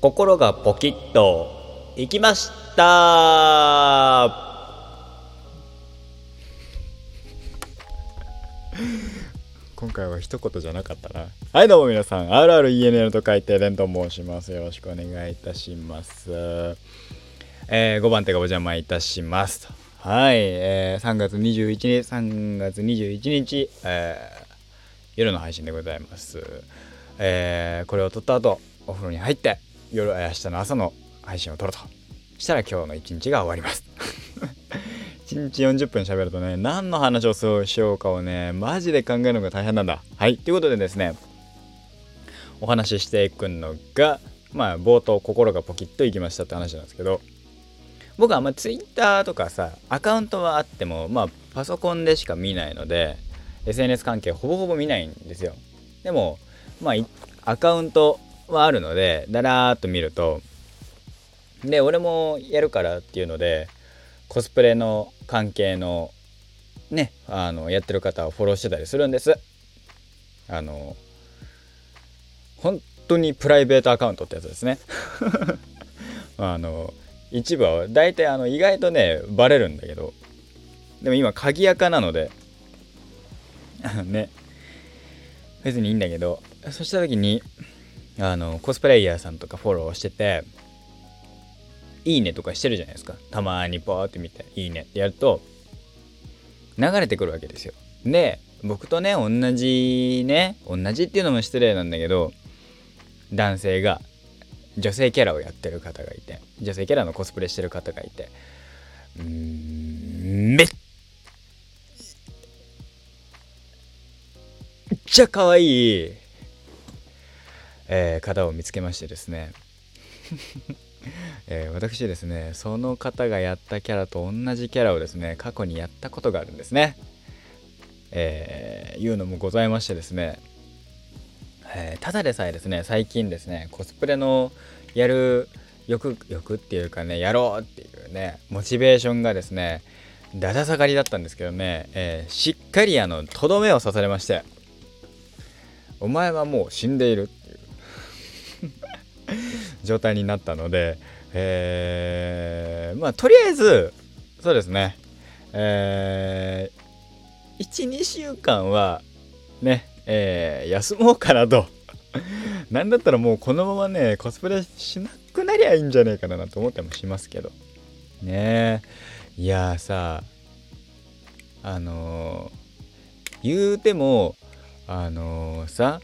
心がポキッといきました今回は一言じゃなかったな。はい、どうも皆さん、RRENL と書いてレンと申します。よろしくお願いいたします。えー、5番手がお邪魔いたします。はい、えー、3月21日、3月21日、えー、夜の配信でございます。えー、これを撮った後、お風呂に入って、夜、明日の朝の配信を撮ると。したら今日の一日が終わります。1日40分喋るとね、何の話をしようかをね、マジで考えるのが大変なんだ。はい。ということでですね、お話ししていくのが、まあ、冒頭、心がポキッといきましたって話なんですけど、僕はあんま Twitter とかさ、アカウントはあっても、まあ、パソコンでしか見ないので、SNS 関係ほぼほぼ見ないんですよ。でも、まあ、アカウントはあるので、だらーっと見ると、で、俺もやるからっていうので、コスプレの関係のねあのやってる方をフォローしてたりするんです。あの本当にプライベートアカウントってやつですね。あの一部は大体あの意外とねバレるんだけどでも今鍵垢なので ね別にいいんだけどそした時にあのコスプレイヤーさんとかフォローしてていいねとかしてるじゃないですか。たまにポーって見て、いいねってやると、流れてくるわけですよ。で、僕とね、同じね、同じっていうのも失礼なんだけど、男性が、女性キャラをやってる方がいて、女性キャラのコスプレしてる方がいて、うん、めっちゃ可愛い、えー、方を見つけましてですね。えー、私ですねその方がやったキャラと同じキャラをですね過去にやったことがあるんですね。えー、いうのもございましてですね、えー、ただでさえですね最近ですねコスプレのやる欲欲っていうかねやろうっていうねモチベーションがですねだだ下がりだったんですけどね、えー、しっかりあのとどめを刺されまして。お前はもう死んでいる状態になったので、えー、まあとりあえずそうですね、えー、12週間はね、えー、休もうかなと。なんだったらもうこのままねコスプレしなくなりゃいいんじゃねえかなと思ってもしますけど。ね。えいやさあのー、言うてもあのー、さ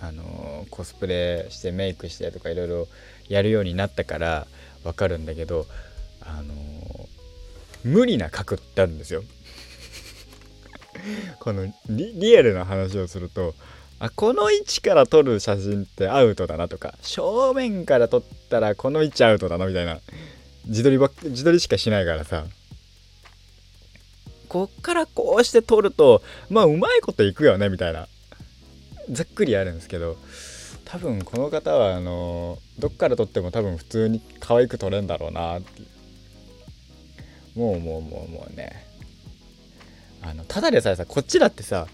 あのコスプレしてメイクしてとかいろいろやるようになったからわかるんだけどあの無理な角ってあるんですよ。このリアルな話をするとあこの位置から撮る写真ってアウトだなとか正面から撮ったらこの位置アウトだなみたいな自撮りば自撮りしかしないからさこっからこうして撮るとまあうまいこといくよねみたいなざっくりあるんですけど多分この方はあのどっから撮っても多分普通に可愛く撮れんだろうなっていう。もうもうもうもうね。あのただでさえさこっちだってさ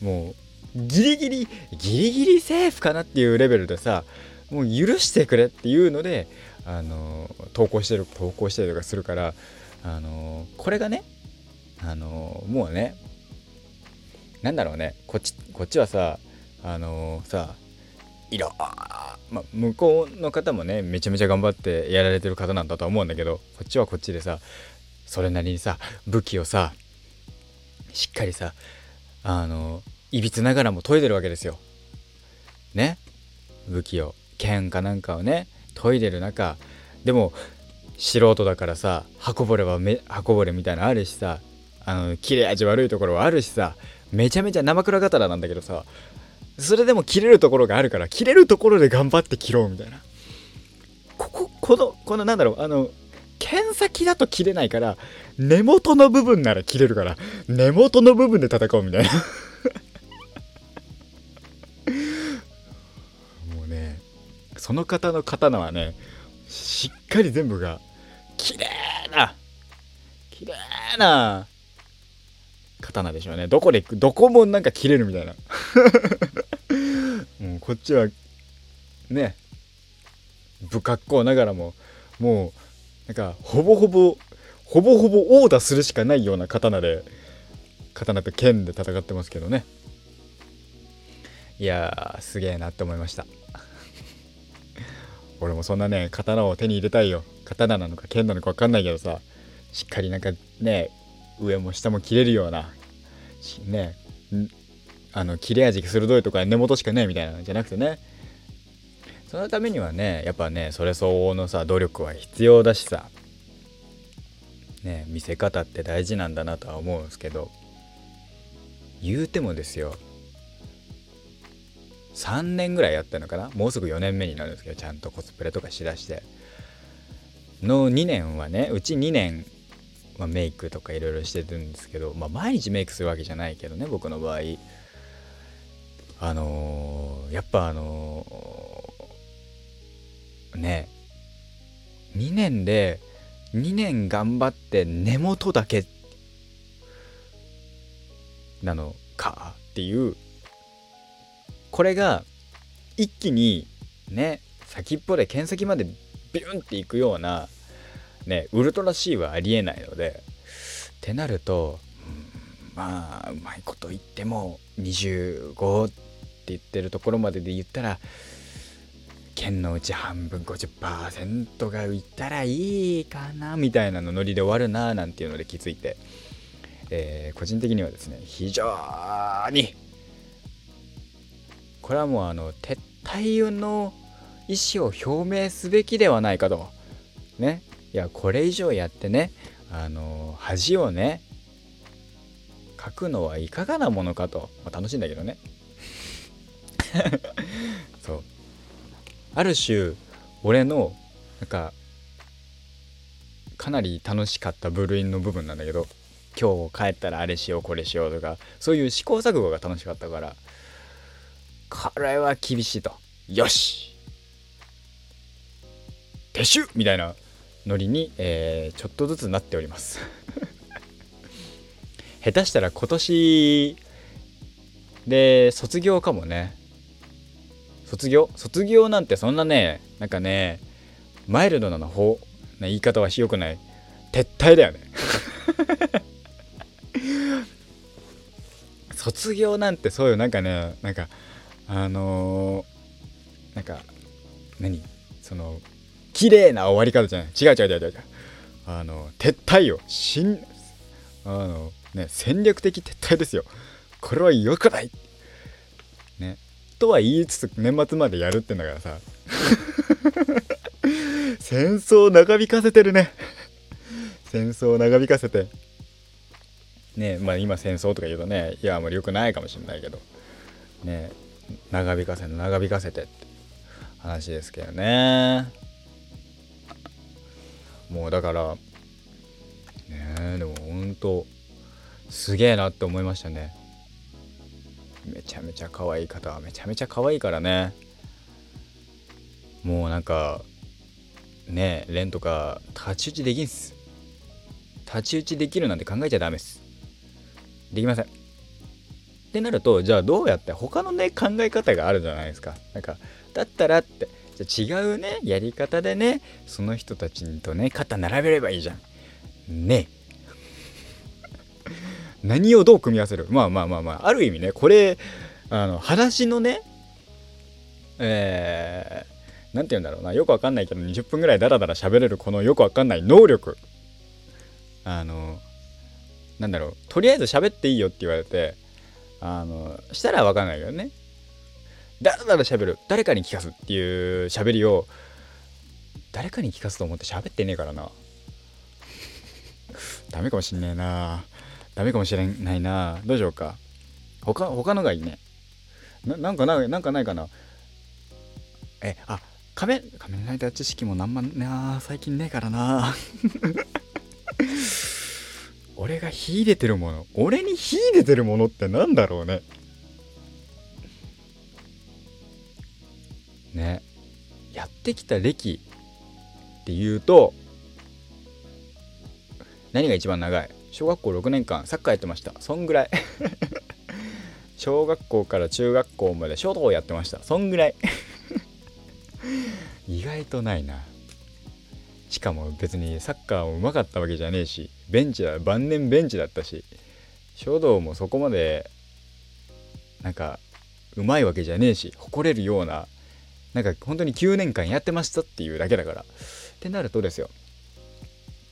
もうギリギリギリギリセーフかなっていうレベルでさもう許してくれっていうのであの投稿してる投稿したりとかするからあのこれがねあのもうねなんだろうねこっちこっちはさあのー、さいろまあ、向こうの方もねめちゃめちゃ頑張ってやられてる方なんだとは思うんだけどこっちはこっちでさそれなりにさ武器をさしっかりさあのいびつながらも研いでるわけですよ。ね？武器を剣かなんかをね研いでる中でも素人だからさ刃こぼれはめ刃こぼれみたいなのあるしさあの切れ味悪いところはあるしさめちゃめちゃ生倉刀なんだけどさそれでも切れるところがあるから切れるところで頑張って切ろうみたいな。こここのこのなんだろうあの剣先だと切れないから根元の部分なら切れるから根元の部分で戦おうみたいな。もうねその方の刀はねしっかり全部が綺麗な綺麗な刀でしょうね。どこでどこもなんか切れるみたいな。も うこっちはね不格好ながらももうなんかほぼほぼほぼほぼ殴打するしかないような刀で刀と剣で戦ってますけどね。いやーすげえなって思いました。俺もそんなね刀を手に入れたいよ。刀なのか剣なのか分かんないけどさしっかりなんかね上も下も切れるようなねあの切れ味鋭いとか根元しかないみたいなのじゃなくてね。そのためにはねやっぱねそれ相応のさ努力は必要だしさ。ね見せ方って大事なんだなとは思うんですけど。言うてもですよ3年ぐらいやったのかな？もうすぐ4年目になるんですけどちゃんとコスプレとかしだして。の2年はねうち2年、まあ、メイクとかいろいろしてるんですけど、まあ、毎日メイクするわけじゃないけどね僕の場合。あのー、やっぱあのー、ね2年で2年頑張って根元だけなのかっていう。これが一気にね先っぽで剣先までビュンっていくようなねウルトラ C はありえないのでってなると、うん、まあうまいこと言っても25って言ってるところまでで言ったら剣のうち半分50%が浮いたらいいかなみたいなのノリで終わるななんていうので気づいて、えー、個人的にはですね非常にこれはもうあの撤退の意思を表明すべきではないかとねいやこれ以上やってねあの恥をね書くのはいかがなものかと、まあ、楽しいんだけどね。そう。ある種俺のなんかかなり楽しかった部類の部分なんだけど今日帰ったらあれしようこれしようとかそういう試行錯誤が楽しかったからこれは厳しいと。よし。撤収！みたいな。ノリに、えー、ちょっとずつなっております。下手したら今年で卒業かもね。卒業？卒業なんてそんなねなんかねマイルドなの方言い方はしよくない。撤退だよね。卒業なんてそういうなんかねなんかあのー、なんか何？その綺麗な終わり方じゃない違う違う違う違う。あの撤退よ。しんあのね戦略的撤退ですよ。これは良くない。ね。とは言いつつ年末までやるってんだからさ。戦争長引かせてるね。戦争長引かせて。ねまあ今戦争とか言うとねいやあまり良くないかもしれないけど。ね長引かせ長引かせてって話ですけどね。だからねでもほんとすげえなって思いましたね。めちゃめちゃ可愛い方はめちゃめちゃ可愛いからね。もうなんかねレンとか太刀打ちできんす。太刀打ちできるなんて考えちゃダメっす。できません。ってなるとじゃあどうやって他のね考え方があるじゃないですか。なんかだったらって。じゃ違うねやり方でねその人たちとね肩並べればいいじゃん。ね。何をどう組み合わせる？まあまあまあまあある意味ねこれあの話のねえー、て言うんだろうな。よくわかんないけど20分ぐらいダラダラ喋れるこのよくわかんない能力。あのなんだろう。とりあえず喋っていいよって言われてあのしたら分かんないけどね。だらだら喋る。誰かに聞かすっていう喋りを誰かに聞かすと思って喋ってねえからな。ダメかもしんねえな。ダメかもしれないな。どうしようか。他他のがいいね。ななんかななんかないかな。えあ仮面仮面ライダー知識もなんまな最近ねえからな。俺が秀でてるもの。俺に秀でてるものってなんだろうね。ね。やってきた歴っていうと何が一番長い？小学校6年間サッカーやってました。そんぐらい。小学校から中学校まで書道をやってました。そんぐらい。意外とないな。しかも別にサッカーもうまかったわけじゃねえしベンチだ晩年ベンチだったし書道もそこまでなんかうまいわけじゃねえし誇れるようななんか本当に9年間やってましたっていうだけだから。ってなるとですよ。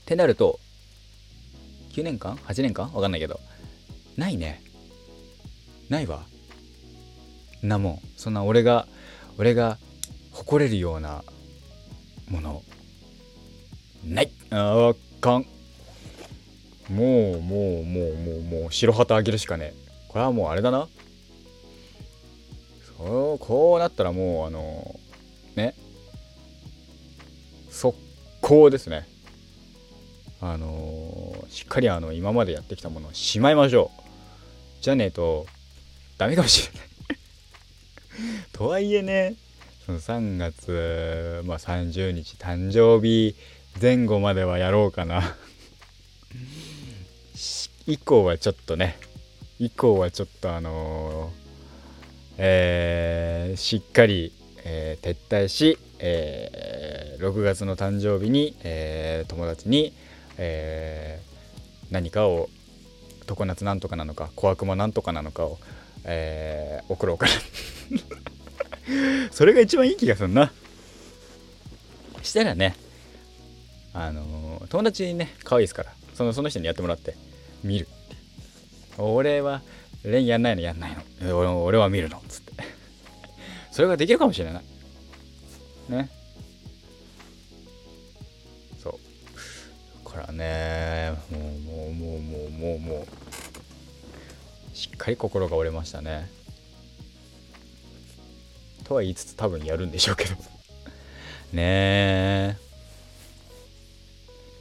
ってなると9年間 ?8 年間？わかんないけど。ないね。ないわ。なもん。そんな俺が俺が誇れるようなもの。ない。ああかん。もうもうもうもうもう白旗あげるしかねこれはもうあれだな。こうなったらもうあのね。速攻ですね。あのー、しっかりあの今までやってきたものをしまいましょう。じゃねえとダメかもしれない。とはいえねその3月、まあ、30日誕生日前後まではやろうかな。以降はちょっとね以降はちょっとあのー、えー、しっかり、えー、撤退し、えー、6月の誕生日に、えー、友達に、えー、何かを常夏なんとかなのか小悪魔なんとかなのかを、えー、送ろうかな。それが一番いい気がするな。したらねあのー、友達にね可愛いですからそのその人にやってもらって見る。俺はレンやんないのやんないの俺は見るのつって。それができるかもしれない。ね。そう。だからねもうもうもうもうもうもう。しっかり心が折れましたね。とは言いつつ多分やるんでしょうけど。ねえ。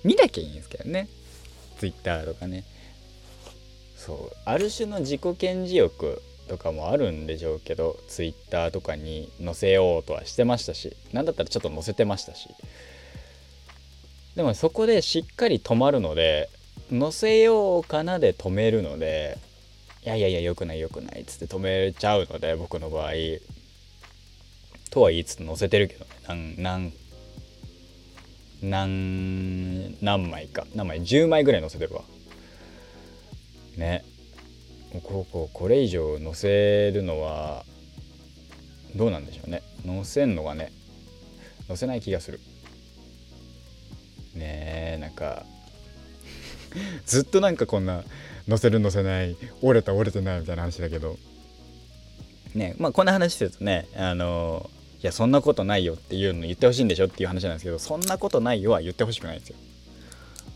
見なきゃいいんですけどね。Twitter とかね。そうある種の自己顕示欲とかもあるんでしょうけど Twitter とかに載せようとはしてましたし何だったらちょっと載せてましたし。でもそこでしっかり止まるので載せようかなで止めるのでいやいやいや良くない良くないっつって止めちゃうので僕の場合。とは言いつつ載せてるけどね。何何何枚か。何枚10枚ぐらい載せてるわ。ね。こここれ以上載せるのはどうなんでしょうね。載せんのがね載せない気がする。ねえなんか ずっとなんかこんな載せる載せない折れた折れてないみたいな話だけど。ねまあこんな話するとねあのいやそんなことないよっていうの言ってほしいんでしょっていう話なんですけどそんなことないよは言ってほしくないんですよ。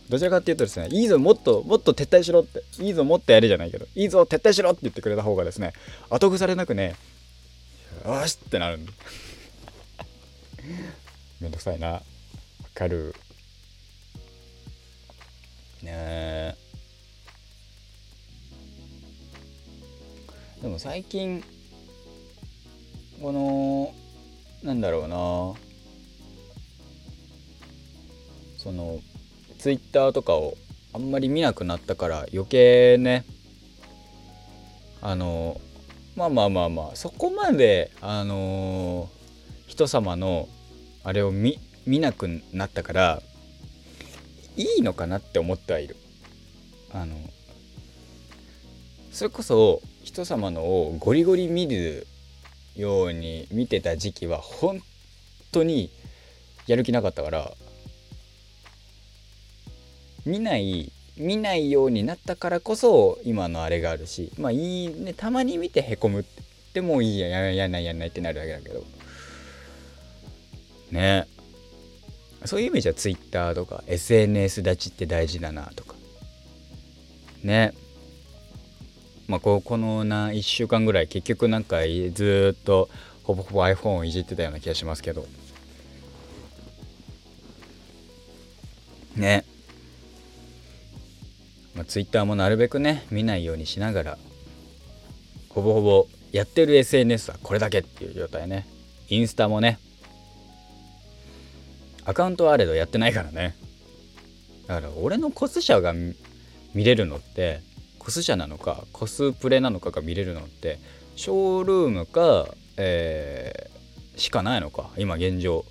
どちらかっていうとですねいいぞもっともっと撤退しろっていいぞもっとやれじゃないけどいいぞ撤退しろって言ってくれた方がですね後腐れなくねよしってなるんで めんどくさいな。わかる。ねえでも最近このなんだろうな。そのツイッターとかをあんまり見なくなったから余計ね。あのまあまあまあまあそこまであの人様のあれを見見なくなったからいいのかなって思ってはいる。あのそれこそ人様のをゴリゴリ見るように見てた時期は本当にやる気なかったから見ない見ないようになったからこそ今のあれがあるしまあいいねたまに見てへこむってもういいやややんないやんないってなるだけだけど。ね。そういう意味じゃ Twitter とか SNS 立ちって大事だなとか。ね。まあここのな1週間ぐらい結局なんかずっとほぼほぼ iPhone をいじってたような気がしますけど。ね。まあ、Twitter もなるべくね見ないようにしながらほぼほぼやってる SNS はこれだけっていう状態ね。インスタもねアカウントはあれどやってないからね。だから俺のコス社が見れるのってコス社なのかコスプレなのかが見れるのってショールームか、えー、しかないのか今現状。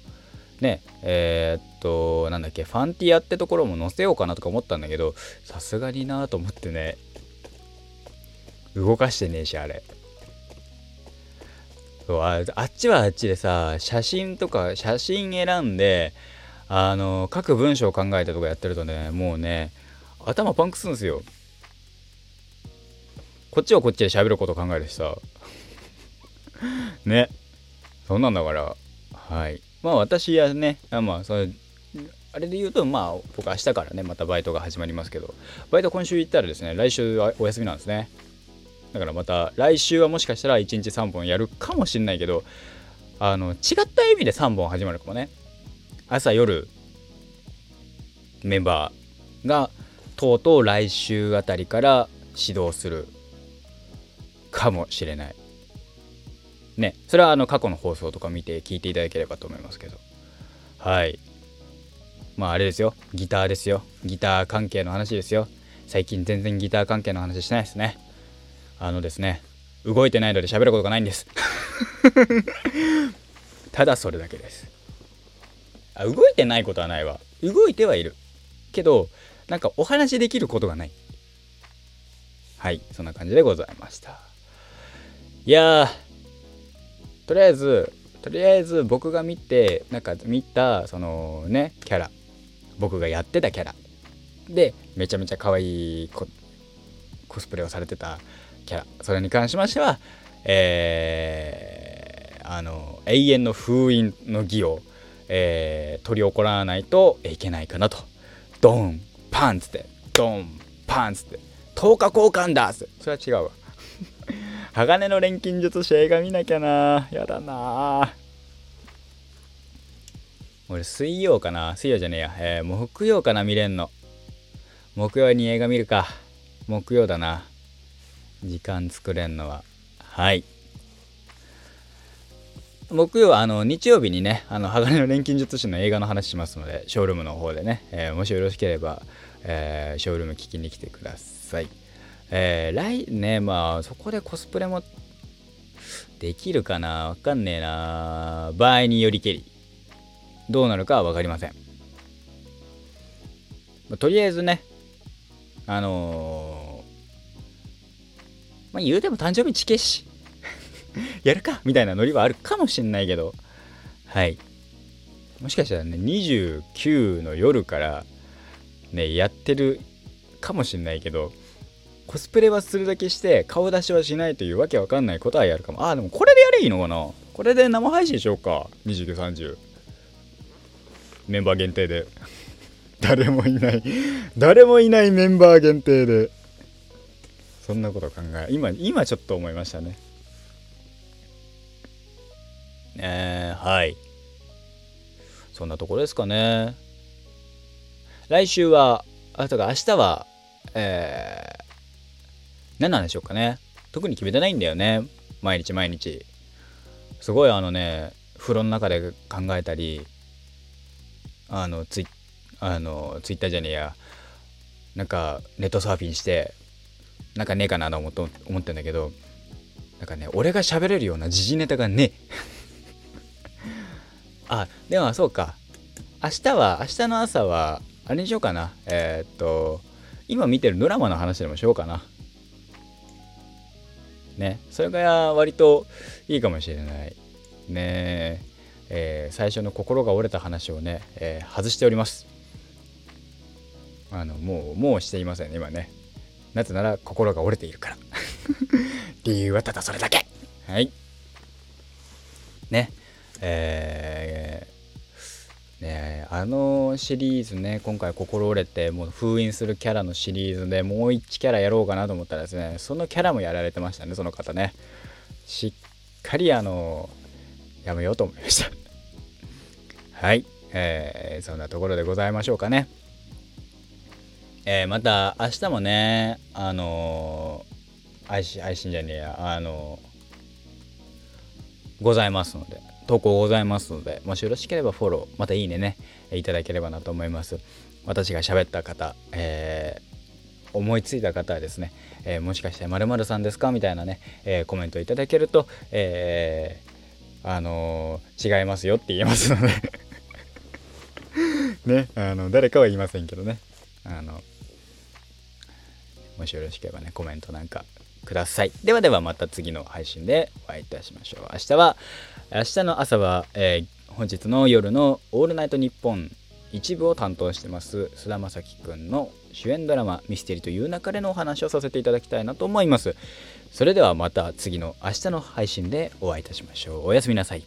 ねえー、っとなんだっけファンティアってところも載せようかなとか思ったんだけどさすがになと思ってね動かしてねえしあれ。そうあっちはあっちでさ写真とか写真選んであの書く文章を考えたとかやってるとねもうね頭パンクするんですよ。こっちはこっちで喋ること考えるしさ。ね。そんなんだからはい。まあ私はねまあそれあれで言うとまあ僕明日からねまたバイトが始まりますけどバイト今週行ったらですね来週はお休みなんですね。だからまた来週はもしかしたら1日3本やるかもしんないけどあの違った意味で3本始まるかもね。朝夜メンバーがとうとう来週あたりから指導するかもしれない。ねそれはあの過去の放送とか見て聞いていただければと思いますけど。はい。まああれですよ。ギターですよ。ギター関係の話ですよ。最近全然ギター関係の話しないですね。あのですね動いてないので喋ることがないんです。ただそれだけです。あ動いてないことはないわ。動いてはいる。けどなんかお話できることがない。はいそんな感じでございました。いやとりあえずとりあえず僕が見てなんか見たそのねキャラ。僕がやってたキャラ。でめちゃめちゃ可愛いコスプレをされてたキャラ。それに関しましてはえー、あの永遠の封印の儀を、えー、取り行わないといけないかなと。ドンパンつってドンパンつって10日交換だそれは違うわ。鋼の錬金術師映画見なきゃな。やだな。俺水曜かな。水曜じゃねえや、えー、木曜かな見れんの。木曜に映画見るか。木曜だな。時間作れんのは。はい。木曜はあの日曜日にねあの鋼の錬金術師の映画の話しますのでショールームの方でね、えー、もしよろしければ、えー、ショールーム聞きに来てください。えー、来ねまあそこでコスプレもできるかな？わかんねえな。場合によりけり。どうなるかは分かりません、まあ、とりあえずねあのー、まあ言うても誕生日チケし。やるか。みたいなノリはあるかもしんないけど。はい。もしかしたらね29の夜からねやってるかもしんないけど。コスプレはするだけして顔出しはしないというわけわかんないことはやるかも。ああでもこれでやればいいのかな。これで生配信しようか。2930メンバー限定で。誰もいない。誰もいないメンバー限定で。そんなこと考え今今ちょっと思いましたね。えー、はい。そんなところですかね。来週はあとか明日はえー、何なんでしょうかね。特に決めてないんだよね。毎日毎日。すごいあのね風呂の中で考えたりあのツイあのツイッターじゃねえや。なんかネットサーフィンしてなんかねえかなと思って思ってんだけどなんかね俺が喋れるような時事ネタがね あでもそうか。明日は明日の朝はあれにしようかな。えー、っと今見てるドラマの話でもしようかな。ね。それが割といいかもしれない。ね。えー、最初の心が折れた話をね、えー、外しております。あのもうもうしていませんね今ね。なぜなら心が折れているから。理由はただそれだけ。はい。ね。えねあのシリーズね今回心折れてもう封印するキャラのシリーズでもう1キャラやろうかなと思ったらですねそのキャラもやられてましたねその方ね。しっかりあのやめようと思いました。はいえー、そんなところでございましょうかね。えー、また明日もねあのー、配信配信じゃねえやあのー、ございますので。投稿ございますので、もしよろしければフォロー、またいいねね、いただければなと思います。私が喋った方、えー、思いついた方はですね、えー、もしかして〇〇さんですか？みたいなね、えー、コメントいただけると、えー、あの違いますよって言えますので。ねあの誰かは言いませんけどね。あのもしよろしければねコメントなんかください。ではではまた次の配信でお会いいたしましょう。明日は明日の朝は、えー、本日の夜の「オールナイトニッポン」一部を担当してます菅田将暉くんの主演ドラマ「ミステリーという流れ」のお話をさせていただきたいなと思います。それではまた次の明日の配信でお会いいたしましょう。おやすみなさい。